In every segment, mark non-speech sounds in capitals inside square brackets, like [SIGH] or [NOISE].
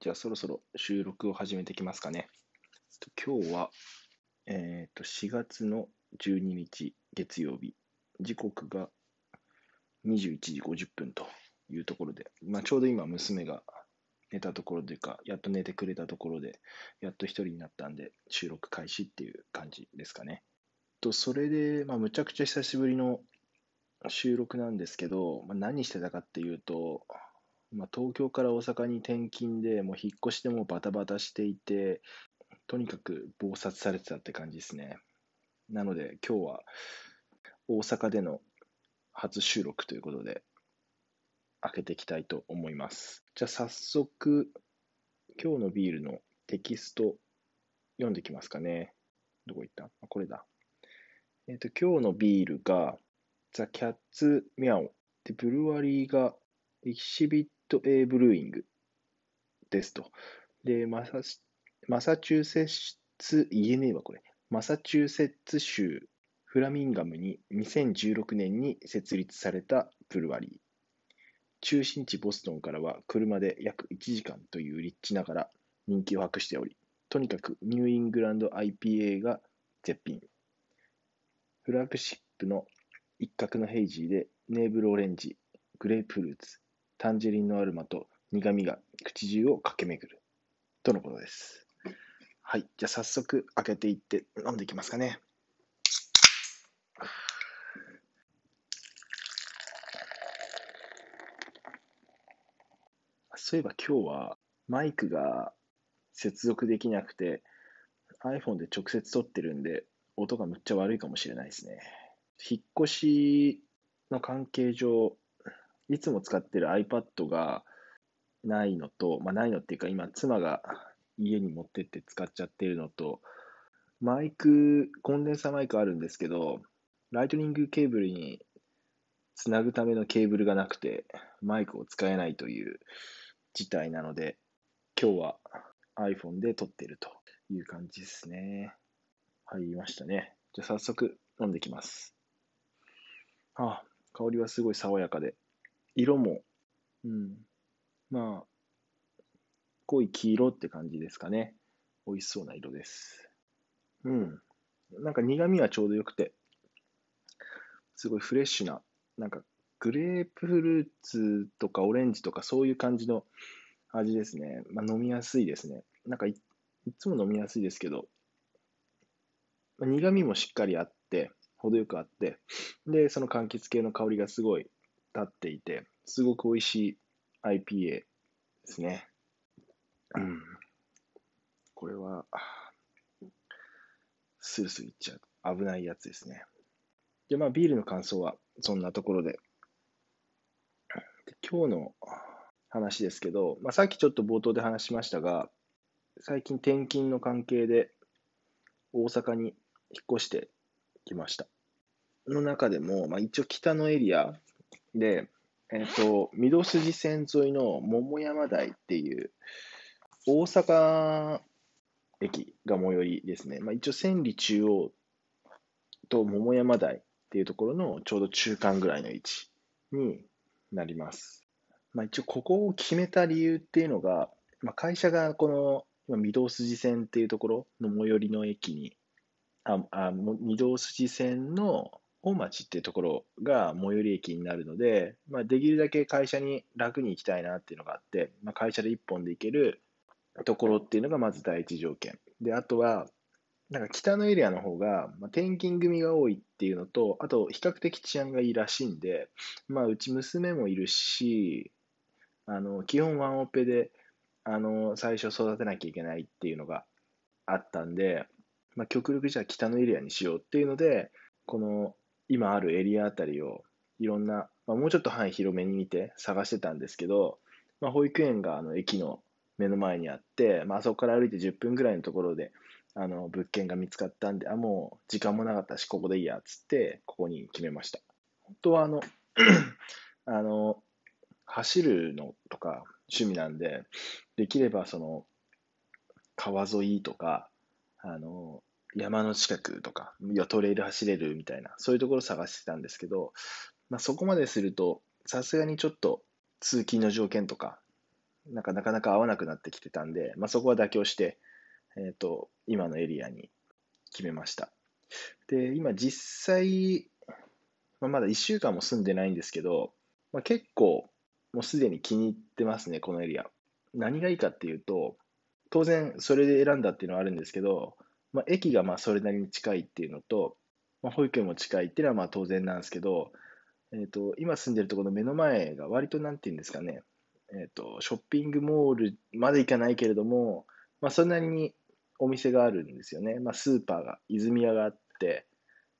じゃあそろそろ収録を始めていきますかね。今日は、えー、と4月の12日月曜日、時刻が21時50分というところで、まあ、ちょうど今娘が寝たところというか、やっと寝てくれたところで、やっと一人になったんで、収録開始っていう感じですかね。と、それで、まあ、むちゃくちゃ久しぶりの収録なんですけど、まあ、何してたかっていうと、まあ、東京から大阪に転勤で、もう引っ越しでもバタバタしていて、とにかく暴殺されてたって感じですね。なので今日は大阪での初収録ということで、開けていきたいと思います。じゃあ早速、今日のビールのテキスト読んできますかね。どこ行った？あ、これだ。えっ、ー、と、今日のビールが、ザ・キャッツ・ミャオ。で、ブルワリーがエキシビット A ブルーイングですと。で、マサマサチューセッツ、言えねえわ、これ。マサチューセッツ州フラミンガムに2016年に設立されたブルワリー。中心地ボストンからは車で約1時間という立地ながら人気を博しており、とにかくニューイングランド IPA が絶品。フラッグシップの一角のヘイジーでネーブルオレンジ、グレープフルーツ、タンジェリンのアルマと苦味が口中を駆け巡る。とのことです。はい。じゃあ早速開けていって飲んでいきますかね。そういえば今日はマイクが接続できなくて iPhone で直接撮ってるんで音がむっちゃ悪いかもしれないですね。引っ越しの関係上いつも使ってる iPad がないのと、まあ、ないのっていうか、今、妻が家に持ってって使っちゃってるのと、マイク、コンデンサーマイクあるんですけど、ライトニングケーブルにつなぐためのケーブルがなくて、マイクを使えないという事態なので、今日は iPhone で撮ってるという感じですね。入りましたね。じゃあ早速飲んできます。あ、香りはすごい爽やかで、色も、うん、まあ、濃い黄色って感じですかね。美味しそうな色です。うん。なんか苦味はちょうどよくて、すごいフレッシュな、なんかグレープフルーツとかオレンジとかそういう感じの味ですね。まあ、飲みやすいですね。なんかいいつも飲みやすいですけど、まあ、苦味もしっかりあって、程よくあって、で、その柑橘系の香りがすごい立っていて、すごく美味しい IPA ですね。うん。これは、スルスルいっちゃう。危ないやつですね。で、まあ、ビールの感想はそんなところで。で今日の話ですけど、まあ、さっきちょっと冒頭で話しましたが、最近転勤の関係で大阪に引っ越してきました。の中でも、まあ、一応北のエリアで、えっ、と、御堂筋線沿いの桃山台っていう、大阪駅が最寄りですね。まあ、一応、千里中央と桃山台っていうところのちょうど中間ぐらいの位置になります。まあ、一応、ここを決めた理由っていうのが、まあ、会社がこの御堂筋線っていうところの最寄りの駅に、ああ御堂筋線の本町っていうところが最寄り駅になるので、まあ、できるだけ会社に楽に行きたいなっていうのがあって、まあ、会社で1本で行けるところっていうのがまず第一条件。で、あとは、なんか北のエリアの方が、まあ、転勤組が多いっていうのと、あと比較的治安がいいらしいんで、まあ、うち娘もいるし、あの基本ワンオペであの最初育てなきゃいけないっていうのがあったんで、まあ、極力じゃあ北のエリアにしようっていうので、この今あるエリアあたりをいろんな、まあ、もうちょっと範囲広めに見て探してたんですけど、まあ、保育園があの駅の目の前にあって、まあそこから歩いて10分ぐらいのところであの物件が見つかったんで、あ、もう時間もなかったし、ここでいいやっつって、ここに決めました。本当はあの [CLEARS THROAT] あの、走るのとか趣味なんで、できればその川沿いとか、あの、山の近くとか、いやトレイル走れるみたいな、そういうところを探してたんですけど、まあ、そこまですると、さすがにちょっと通勤の条件とか、なんかなかなか合わなくなってきてたんで、まあ、そこは妥協して、えっ、ー、と、今のエリアに決めました。で、今実際、まあ、まだ1週間も住んでないんですけど、まあ、結構もうすでに気に入ってますね、このエリア。何がいいかっていうと、当然それで選んだっていうのはあるんですけど、まあ、駅がまあそれなりに近いっていうのと、まあ、保育園も近いっていうのはまあ当然なんですけど、えーと、今住んでるところの目の前が割となんていうんですかね、えーと、ショッピングモールまで行かないけれども、まあ、それなりにお店があるんですよね。まあ、スーパーが、泉屋があって、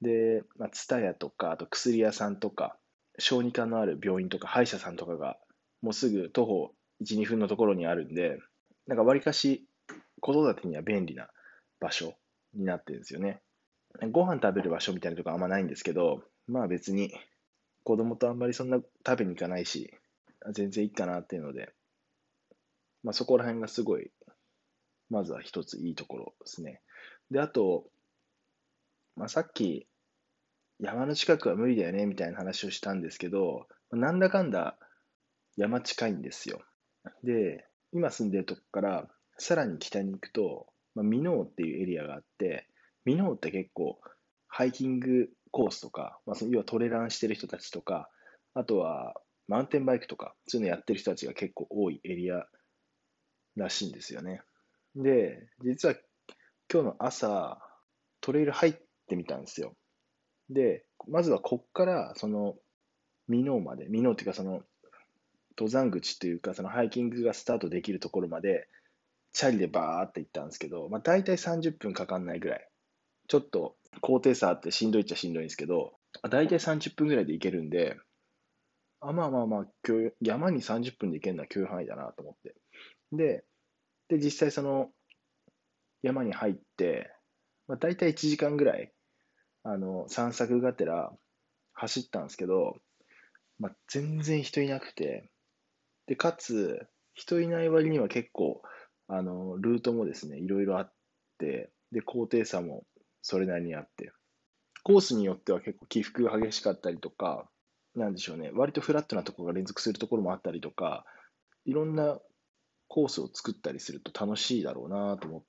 で、まあ、ツタヤとか、あと薬屋さんとか、小児科のある病院とか歯医者さんとかが、もうすぐ徒歩1、2分のところにあるんで、なんかわりかし子育てには便利な場所になってるんですよね。ご飯食べる場所みたいなとこあんまないんですけど、まあ別に子供とあんまりそんな食べに行かないし、全然いいかなっていうので、まあそこら辺がすごい、まずは一ついいところですね。で、あと、まあさっき山の近くは無理だよねみたいな話をしたんですけど、なんだかんだ山近いんですよ。で、今住んでるとこからさらに北に行くと、まあ、ミノーっていうエリアがあって、ミノーって結構ハイキングコースとか、まあ、要はトレランしてる人たちとか、あとはマウンテンバイクとか、そういうのやってる人たちが結構多いエリアらしいんですよね。で、実は今日の朝、トレイル入ってみたんですよ。で、まずはこっから、その、ミノーまで、ミノーっていうかその、登山口というか、そのハイキングがスタートできるところまで、チャリでバーって行ったんですけど、まあ、大体30分かかんないぐらい。ちょっと高低差あってしんどいっちゃしんどいんですけど、大体30分ぐらいで行けるんで、あまあまあまあ、山に30分で行けるのは許容範囲だなと思って。で、で実際その山に入って、まあ、大体1時間ぐらいあの散策がてら走ったんですけど、まあ、全然人いなくて、で、かつ、人いない割には結構、あの、ルートもですね、いろいろあって、で、高低差もそれなりにあって、コースによっては結構起伏が激しかったりとか、なんでしょうね、割とフラットなところが連続するところもあったりとか、いろんなコースを作ったりすると楽しいだろうなと思っ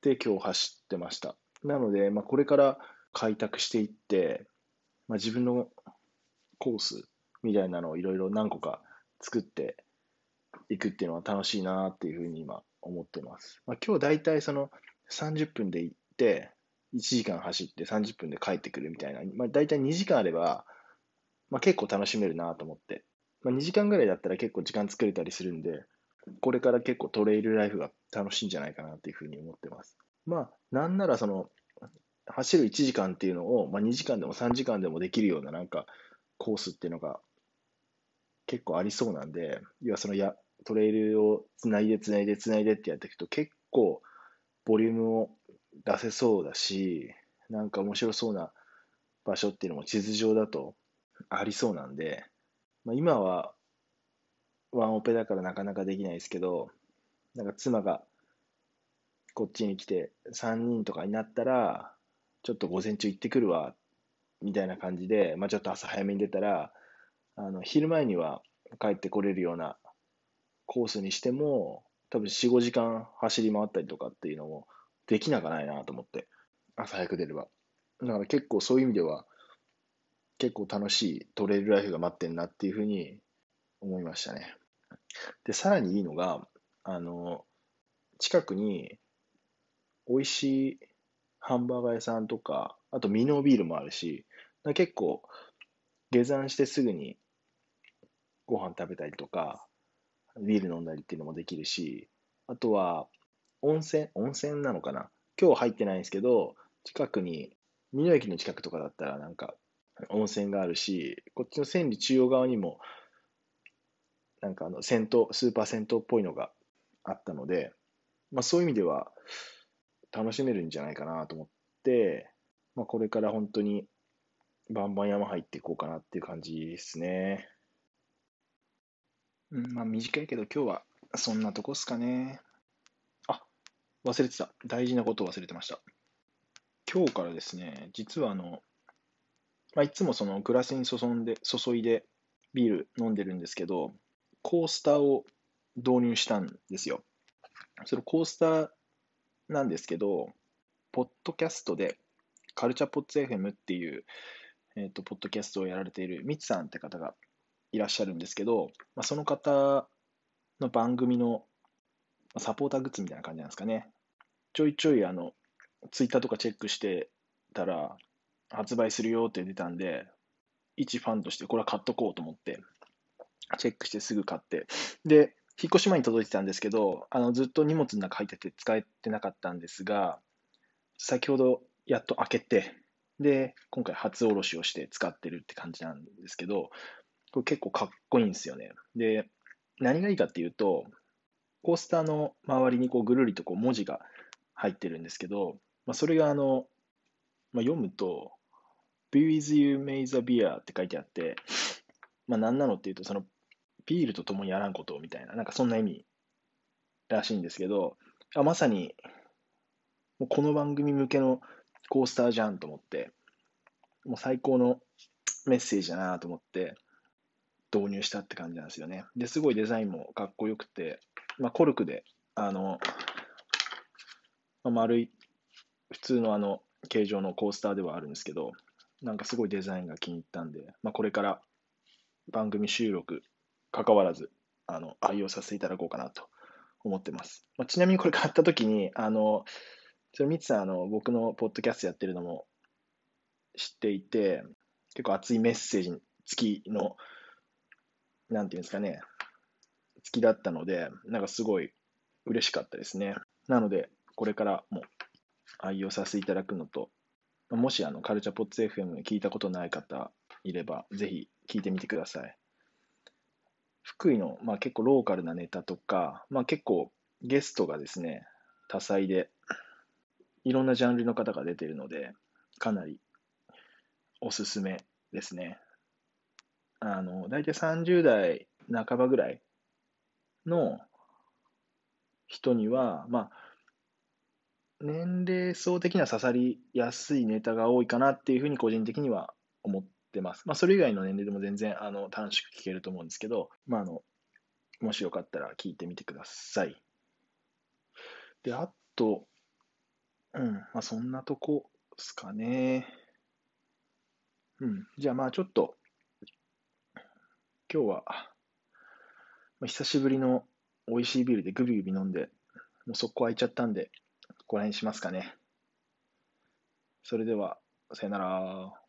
て今日走ってました。なので、まあ、これから開拓していって、まあ、自分のコースみたいなのをいろいろ何個か作っていくっていうのは楽しいなっていうふうに今思ってます。まあ、今日大体その30分で行って、1時間走って30分で帰ってくるみたいな、まあ、大体2時間あれば、まあ、結構楽しめるなと思って、まあ、2時間ぐらいだったら結構時間作れたりするんで、これから結構トレイルライフが楽しいんじゃないかなっていうふうに思ってます。まあ、なんならその、走る1時間っていうのを、まあ、2時間でも3時間でもできるようななんかコースっていうのが結構ありそうなんで、要はそのやトレイルをつないでつないでつないでってやっていくと結構ボリュームを出せそうだし、なんか面白そうな場所っていうのも地図上だとありそうなんで、まあ、今はワンオペだからなかなかできないですけど、なんか妻がこっちに来て3人とかになったら、ちょっと午前中行ってくるわ、みたいな感じで、まあ、ちょっと朝早めに出たら、あの昼前には帰ってこれるようなコースにしても、多分4、5時間走り回ったりとかっていうのもできなかないなと思って、朝早く出れば。だから結構そういう意味では、結構楽しいトレイルライフが待ってんなっていうふうに思いましたね。で、さらにいいのが、あの、近くに美味しいハンバーガー屋さんとか、あとミノービールもあるし、結構下山してすぐにご飯食べたりとか、ビール飲んだりっていうのもできるし、あとは、温泉、温泉なのかな？今日入ってないんですけど、近くに、美濃駅の近くとかだったらなんか温泉があるし、こっちの千里中央側にも、なんかあの、銭湯、スーパー銭湯っぽいのがあったので、まあそういう意味では楽しめるんじゃないかなと思って、まあこれから本当にバンバン山入っていこうかなっていう感じですね。うん、まあ短いけど今日はそんなとこっすかね。あ、忘れてた。大事なことを忘れてました。今日からですね、実はあの、まあ、いつもそのグラスに注んで注いでビール飲んでるんですけど、コースターを導入したんですよ。それコースターなんですけど、ポッドキャストで、カルチャーポッツ FM っていう、えっ、ー、と、ポッドキャストをやられているミツさんって方がいらっしゃるんですけど、まあ、その方の番組のサポーターグッズみたいな感じなんですかね。ちょいちょいあの、ツイッターとかチェックしてたら、発売するよって出たんで、一ファンとしてこれは買っとこうと思って、チェックしてすぐ買って、で、引っ越し前に届いてたんですけど、あのずっと荷物の中入ってて使えてなかったんですが、先ほどやっと開けて、で、今回初おろしをして使ってるって感じなんですけど、これ結構かっこいいんですよね。で、何がいいかっていうと、コースターの周りにこうぐるりとこう文字が入ってるんですけど、まあ、それがあの、まあ、読むと、Be with you, may the beer って書いてあって、まあ、何なのっていうと、そのビールと共にやらんことみたいな、なんかそんな意味らしいんですけど、あまさに、もうこの番組向けのコースターじゃんと思って、もう最高のメッセージだなと思って、導入したって感じなんですよね。で、すごいデザインもかっこよくて、まあ、コルクで、あの、まあ、丸い、普通のあの、形状のコースターではあるんですけど、なんかすごいデザインが気に入ったんで、まあ、これから番組収録関わらず、あの、愛用させていただこうかなと思ってます。まあ、ちなみにこれ買ったときに、あの、ちょミツさん、あの、僕のポッドキャストやってるのも知っていて、結構熱いメッセージ付きの、なんていうんですかね、付きだったので、なんかすごい嬉しかったですね。なので、これからも愛用させていただくのと、もしあのカルチャーポッツ FM 聞いたことない方いれば、ぜひ聞いてみてください。福井の、まあ、結構ローカルなネタとか、まあ、結構ゲストがですね、多彩で、いろんなジャンルの方が出てるので、かなりおすすめですね。あの、大体30代半ばぐらいの人には、まあ、年齢層的には刺さりやすいネタが多いかなっていうふうに個人的には思ってます。まあ、それ以外の年齢でも全然あの楽しく聞けると思うんですけど、まあ、あのもしよかったら聞いてみてください。で、あと、うん、まあ、そんなとこですかね。うん、じゃあまあちょっと、今日は、まあ、久しぶりの美味しいビールでグビグビ飲んで、もう速攻開いちゃったんで、ここら辺しますかね。それでは、さよなら。